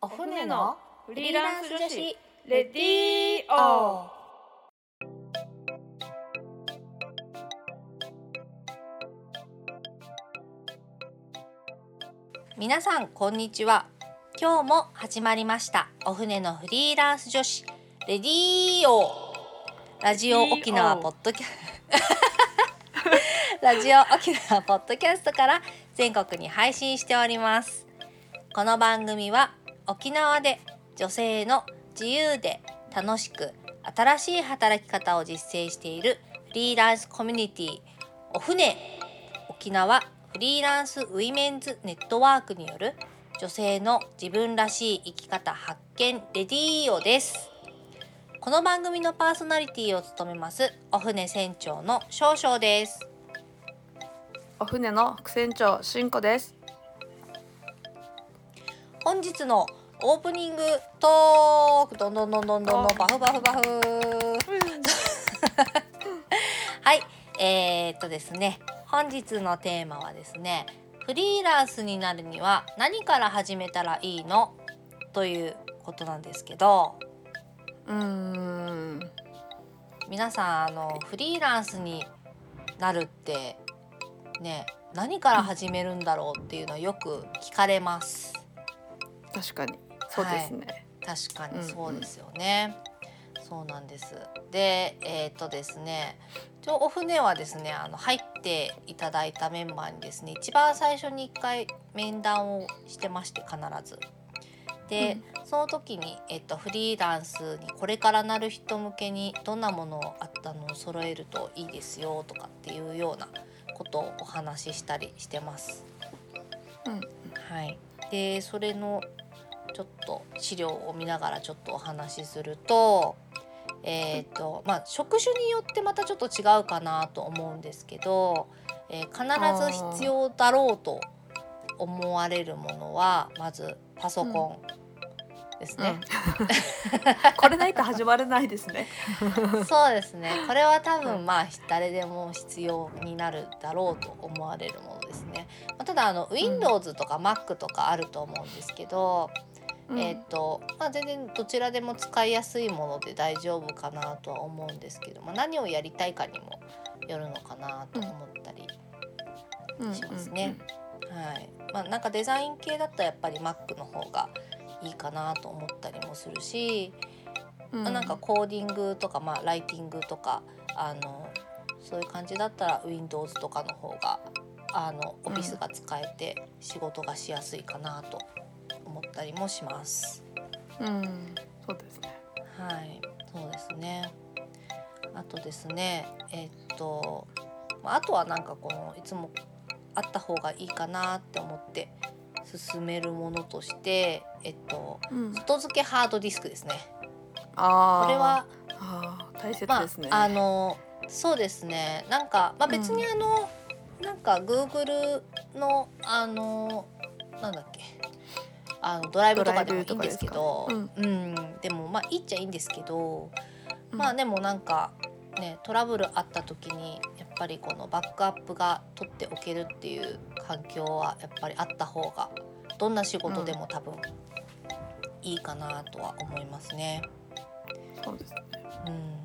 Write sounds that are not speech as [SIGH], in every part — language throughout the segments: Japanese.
お船のフリーランス女子レディーオ皆さんこんにちは。今日も始まりました。お船のフリーランス女子レディーオラジオ沖縄ポッドキャ [LAUGHS] ラジオ沖縄ポッドキャストから全国に配信しております。この番組は沖縄で女性の自由で楽しく新しい働き方を実践しているフリーランスコミュニティお船沖縄フリーランスウィメンズネットワークによる女性の自分らしい生き方発見レディーオです。この番組のパーソナリティを務めますお船船長の少々です。お船の副船長しんこです。本日のオープニングトークどんどんどんどんどんどんバフバフバフ。[LAUGHS] はい。えー、っとですね。本日のテーマはですねフリーランスになるには何から始めたらいいの？ということなんですけど。うーん。皆さんあのフリーランスになるってね何から始めるんだろうっていうのはよく聞かれます。確かにそうですね、確かにそうですよね。そうなんです。で、えっ、とですね、一応お船はですね、あの入っていただいたメンバーにですね、一番最初に一回面談をしてまして必ず。で、その時にえっ、とフリーランスにこれからなる人向けにどんなものをあったのを揃えるといいですよとかっていうようなことをお話ししたりしてます。うんはい、でそれのちょっと資料を見ながらちょっとお話しすると,、えーとまあ、職種によってまたちょっと違うかなと思うんですけど、えー必ず必要だろうと思われるものはまずパソコンですね。[LAUGHS] これないと始まらないですね。[LAUGHS] そうですね。これは多分まあ誰でも必要になるだろうと思われるものですね。まあただあの Windows とか Mac とかあると思うんですけど、えーっとまあ、全然どちらでも使いやすいもので大丈夫かなとは思うんですけど、まあ、何をやりたいかにもよるのかなと思ったり、うん。しますね。はい。まあ、なんかデザイン系だったらやっぱり Mac の方がいいかなと思ったりもするし、うん。まあなんかコーディングとか、まあ、ライティングとかあのそういう感じだったら Windows とかの方があのオフィスが使えて仕事がしやすいかなと思ったりもします。うんそうですねはい、そうですね。あとですね、えっと、まああとはなんかこのいつもあった方がいいかなって思って進めるものとして、えっと、うん外付けハードディスクですね。あーこれはあー大切まですね、あ、あのそうですねなんか、まあ、別にあの、なんか Google のあのなんだっけあのドライブとかでもいいんですけどうん、でもまあいいっちゃいいんですけど、うん。まあでもなんかねトラブルあった時にやっぱりこのバックアップが取っておけるっていう環境はやっぱりあった方がどんな仕事でも多分いいかなとは思いますね。そうですね。うん。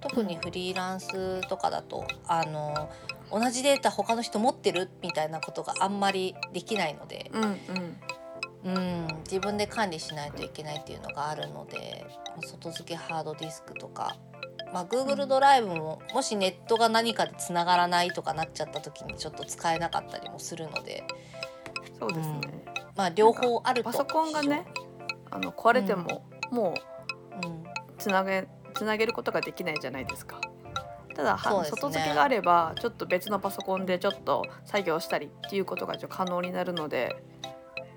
特にフリーランスとかだとあの同じデータ他の人持ってるみたいなことがあんまりできないので、うんうんうん、自分で管理しないといけないっていうのがあるので外付けハードディスクとか、まあ、Google ドライブももしネットが何かでつながらないとかなっちゃった時にちょっと使えなかったりもするので、そうですね、まあ、両方あると。パソコンがねあの壊れても、もう非常に、うん。つなげつなげることができないじゃないですか。ただ、ね。外付けがあればちょっと別のパソコンでちょっと作業したりっていうことが可能になるので、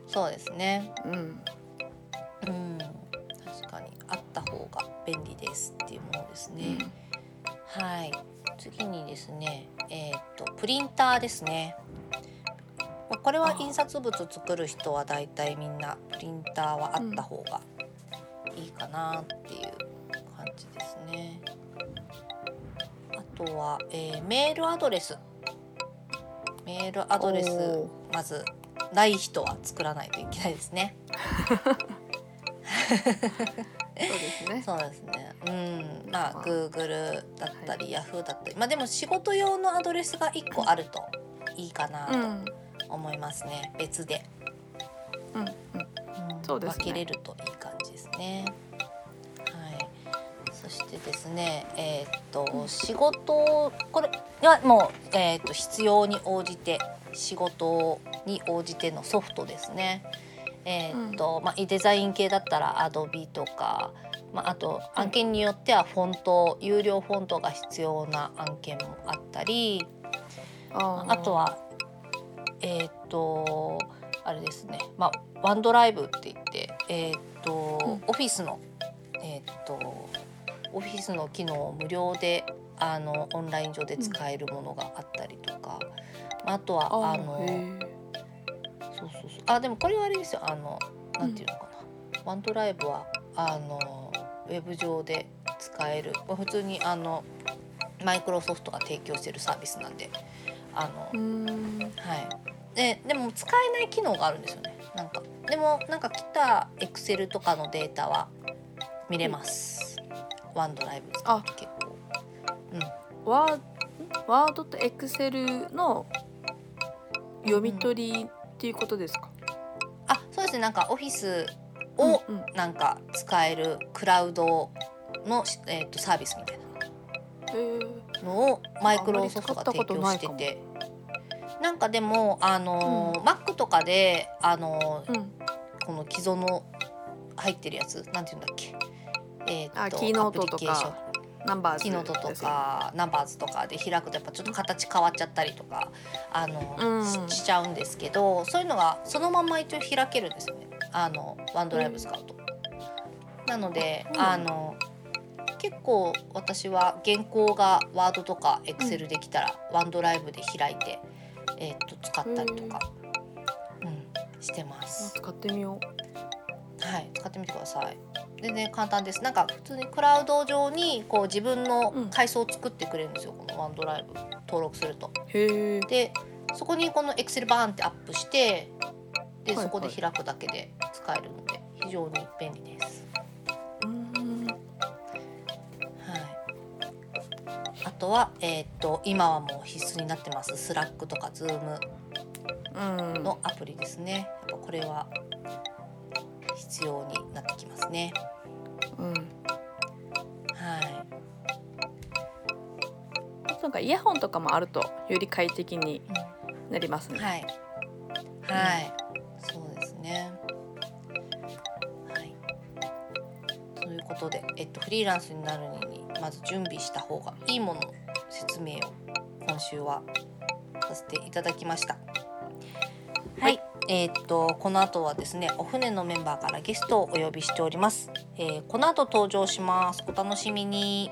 そうですね。うん、うん、確かにあった方が便利ですっていうものですね。はい。次にですね、えっ、とプリンターですね。まあこれは印刷物作る人はだいたいみんなプリンターはあった方がいいかなっていう感じですね。あとは、えーメールアドレス。メールアドレスまずない人は作らないといけないですね。ですねそうですね。うん、まあまあ Google だったり Yahoo だったり、まあでも仕事用のアドレスが一個あるといいかなうんと思いますね。別で、うんうんうんそうですね分けれるといい感じですね。はい。そしてですね、えーっと仕事これはもうえーっと必要に応じて仕事に応じてのソフトですね。えーっと、まあデザイン系だったら Adobe とか、まああと案件によってはフォント、有料フォントが必要な案件もあったり、あとはえーっとあれですね、まあワンドライブって言ってえーっと、うん。オフィスのえーっとオフィスの機能を無料であのオンライン上で使えるものがあったりとか、まああとはあのそうそうそう。あでもこれはあれですよ。あのなんていうのかな、ワンドライブはあのウェブ上で使える。まあ普通にあのマイクロソフトが提供しているサービスなんで。あの、はい。ででも使えない機能があるんですよね。なんかでもなんか来たエクセルとかのデータは見れます、ワンドライブ使ってワーワードとエクセルの読み取りっていうことですか、あそうですね。なんかオフィスをうんうん。なんか使えるクラウドの、えー、とサービスみたいなのをマイクロソフトが提供してて。なんかでもあのー、Mac とかであのーうん。この既存の入ってるやつなんていうんだっけ？えーあキーノートとか。アプリケーションナンバーズキーノートとかナンバーズとかで開くとやっぱちょっと形変わっちゃったりとかあの、うん。ししちゃうんですけどそういうのがそのまま一応開けるんですよね。あのワンドライブ使うと。なのでうんあの結構私は原稿がワードとかエクセルできたら、ワンドライブで開いて、えーっと使ったりとか、うん、してます。使ってみよはい、使ってみてください。全然簡単です。なんか普通にクラウド上にこう自分のうん階層を作ってくれるんですよ。このワンドライブ登録すると。うへえで、そこにこのエクセルバーンってアップして、で、そこで開くだけで使えるので非常に便利です。うんはい。あとはえーっと今はもう必須になってます Slack とか Zoom うんのアプリですね。やっぱこれは必要になってきますね。うんはい。なんかイヤホンとかもあるとより快適にうんなりますね。はい。はい。そうですね。はい。ということで、えっとフリーランスになるのにまず準備した方がいいものの説明を今週はさせていただきました。はい。はいえっとこの後はですね、お船のメンバーからゲストをお呼びしております。えーこの後登場します。お楽しみに。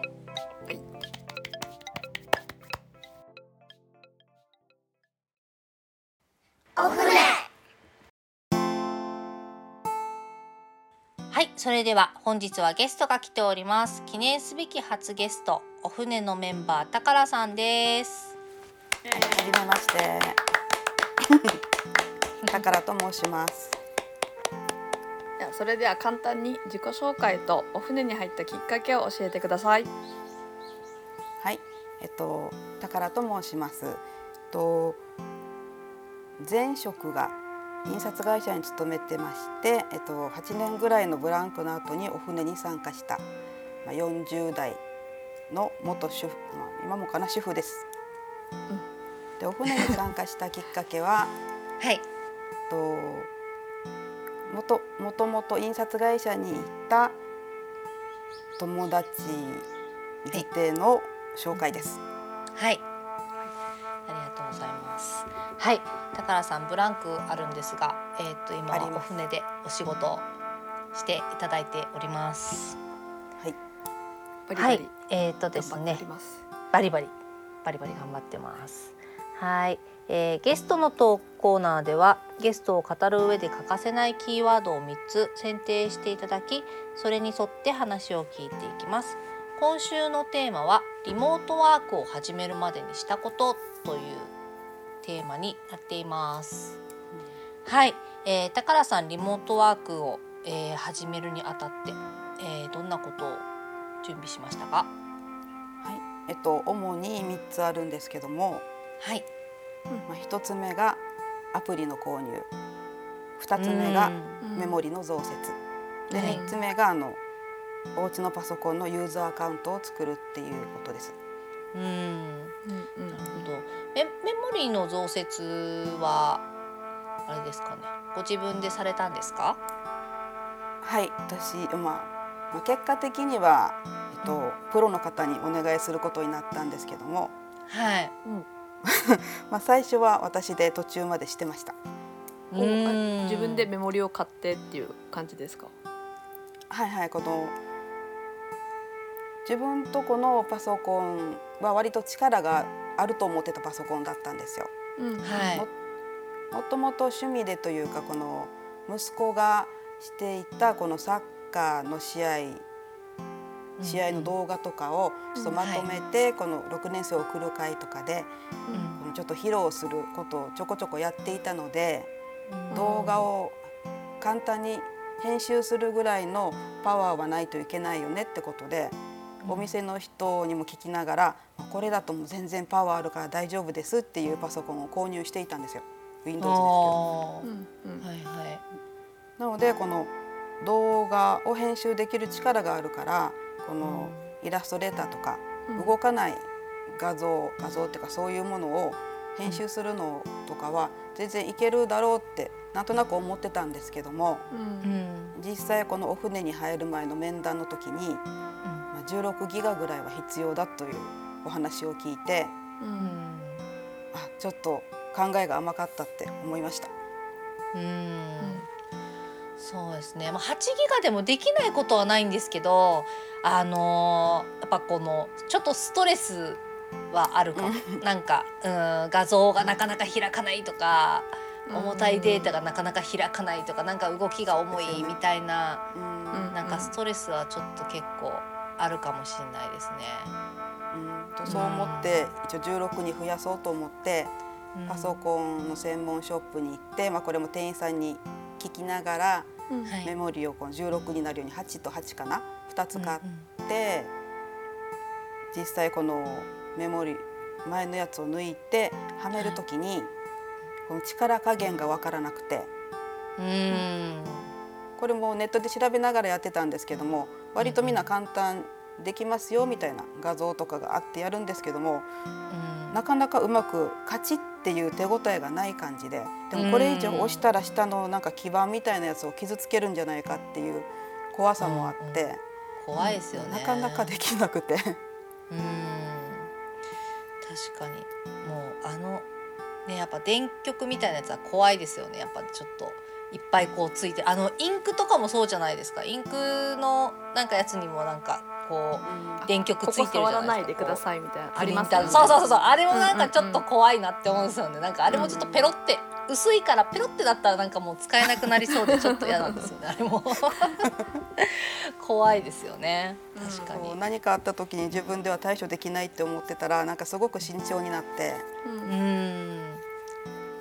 はい、それでは本日はゲストが来ております。記念すべき初ゲスト、お船のメンバー、たからさんです。はじめまして。宝と申します。それでは簡単に自己紹介とお船に入ったきっかけを教えてください。はい、えっと宝と申します。と前職が印刷会社に勤めてまして、えっと8年ぐらいのブランクの後にお船に参加した、まあ、40代の元主婦、まあ、今もかな主婦です。でお船に参加したきっかけは [LAUGHS] はい、ともともともと印刷会社に行った友達づての紹介です。はい、ありがとうございます。はい、たからさんブランクあるんですが、えっ、と今はお船でお仕事をしていただいております。はい、バリバリはい、えっ、とですね。バリバリバリバリ頑張ってます。はい、えーゲストのトークコーナーではゲストを語る上で欠かせないキーワードを3つ選定していただき、それに沿って話を聞いていきます。今週のテーマはリモートワークを始めるまでにしたことというテーマになっています。はい、えー、高良さんリモートワークを、えー始めるにあたって、えーどんなことを準備しましたか？はい、えっと主に三つあるんですけども、はい。まあ一つ目がアプリの購入、二つ目がうん。メモリの増設、ではい。三つ目があのお家のパソコンのユーザーアカウントを作るっていうことです。うん。うんうん。うんなるほど。メメモリーの増設はあれですかね。ご自分でされたんですか？はい、私まあまあ結果的にはえっと、プロの方にお願いすることになったんですけども、はい [LAUGHS] まあ最初は私で途中までしてました。自分でメモリを買ってっていう感じですか？はいはいこの自分とこのパソコンは割と力があると思ってたパソコンだったんですよ。うんはいももともと趣味でというかこの息子がしていたこのサッカーの試合試合の動画とかをちょっとまとめてこの6年生を送る会とかでうん。ちょっと披露することをちょこちょこやっていたのでうん。動画を簡単に編集するぐらいのパワーはないといけないよねってことでお店の人にも聞きながらこれだともう全然パワーあるから大丈夫ですっていうパソコンを購入していたんですよ。Windows ですけど。はいはい。なのでこの動画を編集できる力があるからこのイラストレーターとかうん。動かない画像画像っていうかそういうものを編集するのとかは全然いけるだろうってなんとなく思ってたんですけども実際このお船に入る前の面談の時に、まあ、16ギガぐらいは必要だというお話を聞いてあちょっと考えが甘かったって思いました。うんそうですね、まあ、8ギガでもできないことはないんですけどあのーやっぱこのちょっとストレスはあるかも。なんかうん画像がなかなか開かないとか重たいデータがなかなか開かないとかなんか動きが重いみたいなうなんかストレスはちょっと結構あるかもしれないですね。うん。とそう思って一応16に増やそうと思ってうん。パソコンの専門ショップに行って、まあ、これも店員さんに聞きながらメモリをこの16になるように8と8かな？2つ買っうんて実際このメモリ前のやつを抜いてはめる時にこの力加減が分からなくて。うん。これもネットで調べながらやってたんですけども割とみんな簡単できますよみたいな画像とかがあってやるんですけどもうん。なかなかうまくカチッっていう手応えがない感じででもこれ以上押したら下のなんか基板みたいなやつを傷つけるんじゃないかっていう怖さもあって、怖いですよね。なかなかできなくて。うん。確かに。もうあのねやっぱ電極みたいなやつは怖いですよね。やっぱちょっといっぱいこうついてあのインクとかもそうじゃないですか。インクのなんかやつにもなんかこう電極こついてるじこ触ゃないですか。らないでくださいみたいな。ありますよね。そうそうそうそう。あれもなんかちょっうんうんうんと怖いなって思うんですよね。なんかあれもちょっとペロって薄いからペロってだったらなんかもう使えなくなりそうでちょっと嫌なんですよね。あれも。[LAUGHS] 怖いですよね。確かに、そう。何かあった時に自分では対処できないって思ってたらなんかすごく慎重になって。ううん。ん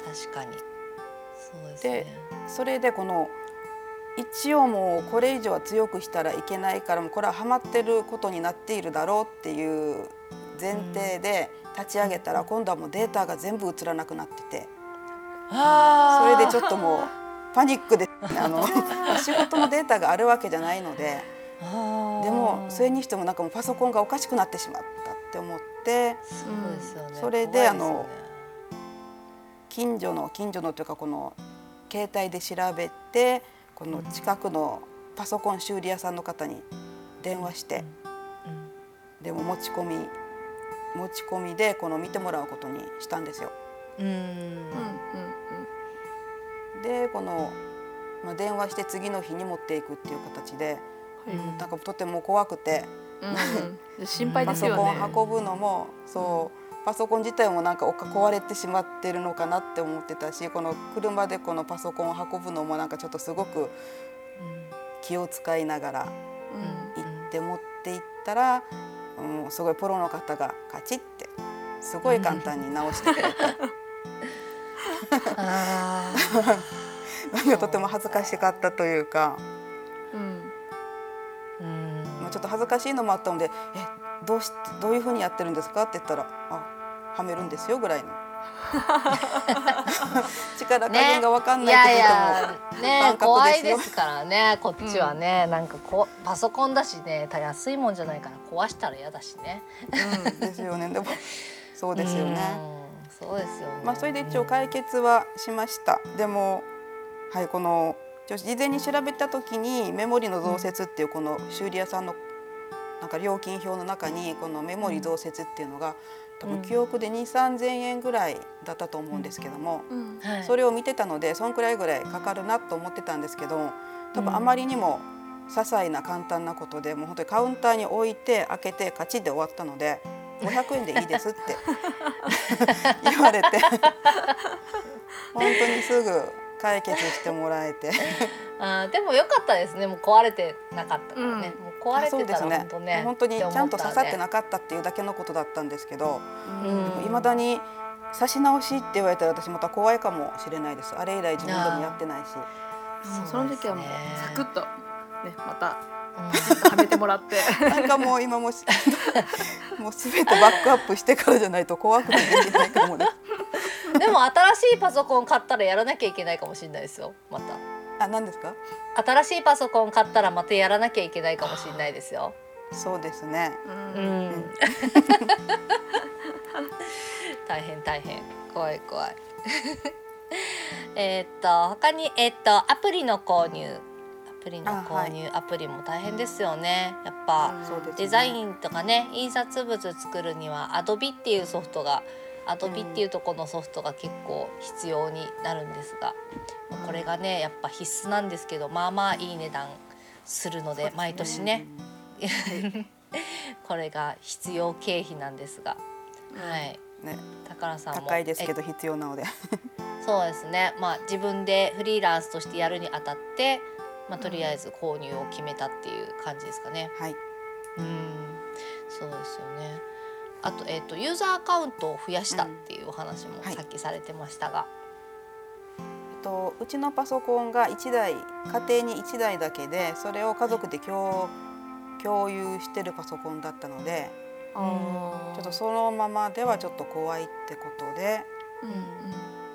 確かに。そうですね。それでこの一応もうこれ以上は強くしたらいけないからもうこれはハマってることになっているだろうっていう前提で立ち上げたら今度はもうデータが全部映らなくなってて。それでちょっともうパニックであの仕事のデータがあるわけじゃないので。でもそれにしてもなんかもうパソコンがおかしくなってしまったって思って。それであの近所の近所のというかこの携帯で調べてこの近くのパソコン修理屋さんの方に電話してでも持ち込み持ち込みでこの見てもらうことにしたんですよ。うん。でこの、まあ、電話して次の日に持っていくっていう形でなんかとても怖くて。うん心配でパソすよね。[LAUGHS] コン運ぶのもそうパソコン自体もなんか壊れてしまってるのかなって思ってたしこの車でこのパソコンを運ぶのもなんかちょっとすごく気を使いながらうん行って持って行ったら、うん、すごいプロの方がカチッてすごい簡単に直してくれてあなんかとても恥ずかしかったというか。ちょっと恥ずかしいのもあったので「えどうしどういうふうにやってるんですか?」って言ったら「あはめるんですよ」ぐらいの。[LAUGHS] 力加減が分かんいないやってこともね感覚怖いですからね。[LAUGHS] こっちはね、なんかこうパソコンだしね安いもんじゃないから壊したら嫌だしね。うんですよね。でもそうですよね。うんそうですよね。まあ、それで一応解決はしました。でも、はい、この事前に調べた時にメモリの増設っていうこの修理屋さんのなんか料金表の中にこのメモリ増設っていうのが多分記憶で2 3 0 0 0円ぐらいだったと思うんですけども、うん。はい。それを見てたのでそんくらいぐらいかかるなと思ってたんですけど多分あまりにも些細な簡単なことでもう本当にカウンターに置いて開けてカチッで終わったので500円でいいですって [LAUGHS] 言われて本当にすぐ解決してもらえて。あーでも良かったですね。もう壊れてなかったからね、うん。もう壊れてたらそうですね。本当ね本当にちゃんと刺さってななかったっていうだけのことだったんですけどうん。いまだに刺し直しって言われたら私また怖いかもしれないです。あれ以来自分でもやってないし。その時はもうサクッとねまたうん。はめてもらって。[LAUGHS] なんかもう今もし [LAUGHS] もうすべてバックアップしてからじゃないと怖くてできないかもです。[LAUGHS] でも新しいパソコン買ったらやらなきゃいけないかもしれないですよまたあ、何ですか？新しいパソコン買ったらまたやらなきゃいけないかもしれないですよ。そうですね。ううん。ん大変大変。怖い怖い。えーっと他にえーっとアプリの購入。アプリの購入、アプリも大変ですよね。やっぱ、ね。デザインとかね印刷物作るには Adobe っていうソフトが Adobe っていうところのソフトが結構必要になるんですが、まあこれがねやっぱ必須なんですけどまあまあいい値段するので毎年ね。[LAUGHS] これが必要経費なんですが、はい。ね、宝さんも。高いですけど必要なので。えそうですね。まあ自分でフリーランスとしてやるにあたって、まあ、とりあえず購入を決めたっていう感じですかね。はい。うん、そうですよね。あとえっ、とユーザーアカウントを増やしたっていうお話もはい。さっきされてましたが、えっとうちのパソコンが一台家庭に一台だけでそれを家族で共共有してるパソコンだったので、ちょっとそのままではちょっと怖いってことで。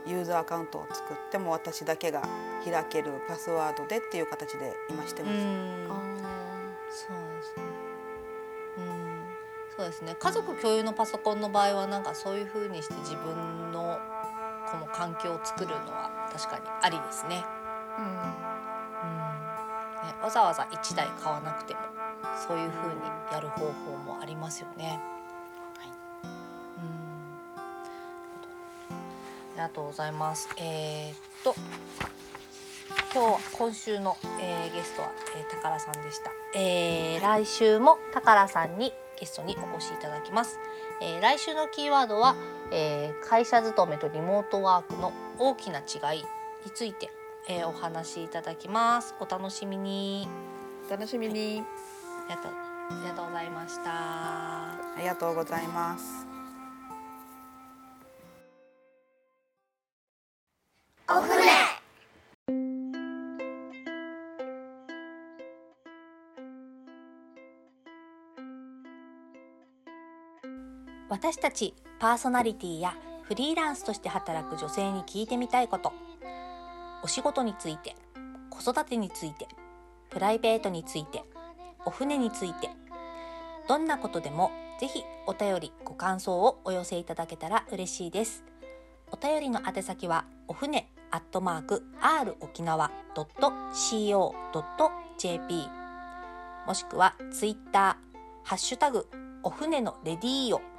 ユーザーアカウントを作っても私だけが開けるパスワードでっていう形で今してます。うん、そうですね。家族共有のパソコンの場合はなんかそういう風にして自分のこの環境を作るのは確かにありですね。うん、ねわざわざ一台買わなくてもそういう風にやる方法もありますよね。はい。うん。ありがとうございます。えー、っと今日は今週の、えーゲストは、えー、宝さんでした、えー来週も宝さんにゲストにお越しいただきます、えー来週のキーワードは、えー会社勤めとリモートワークの大きな違いについて、えーお話しいただきます。お楽しみに。楽しみに。ありがとうありがとうございました。ありがとうございます。私たちパーソナリティやフリーランスとして働く女性に聞いてみたいこと。お仕事について子育てについてプライベートについてお船について。どんなことでもぜひお便りご感想をお寄せいただけたら嬉しいです。お便りの宛先はお船アットマーク r 沖縄 .co.jp もしくはツイッターハッシュタグお船のレディーオ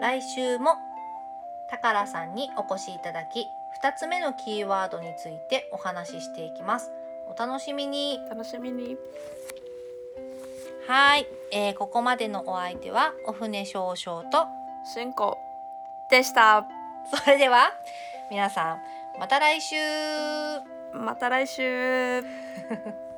来週も宝さんにお越しいただき2つ目のキーワードについてお話ししていきます。お楽しみに。楽しみに。はい、えー、ここまでのお相手はお船少々と進行でした。それでは皆さんまた来週。また来週 [LAUGHS]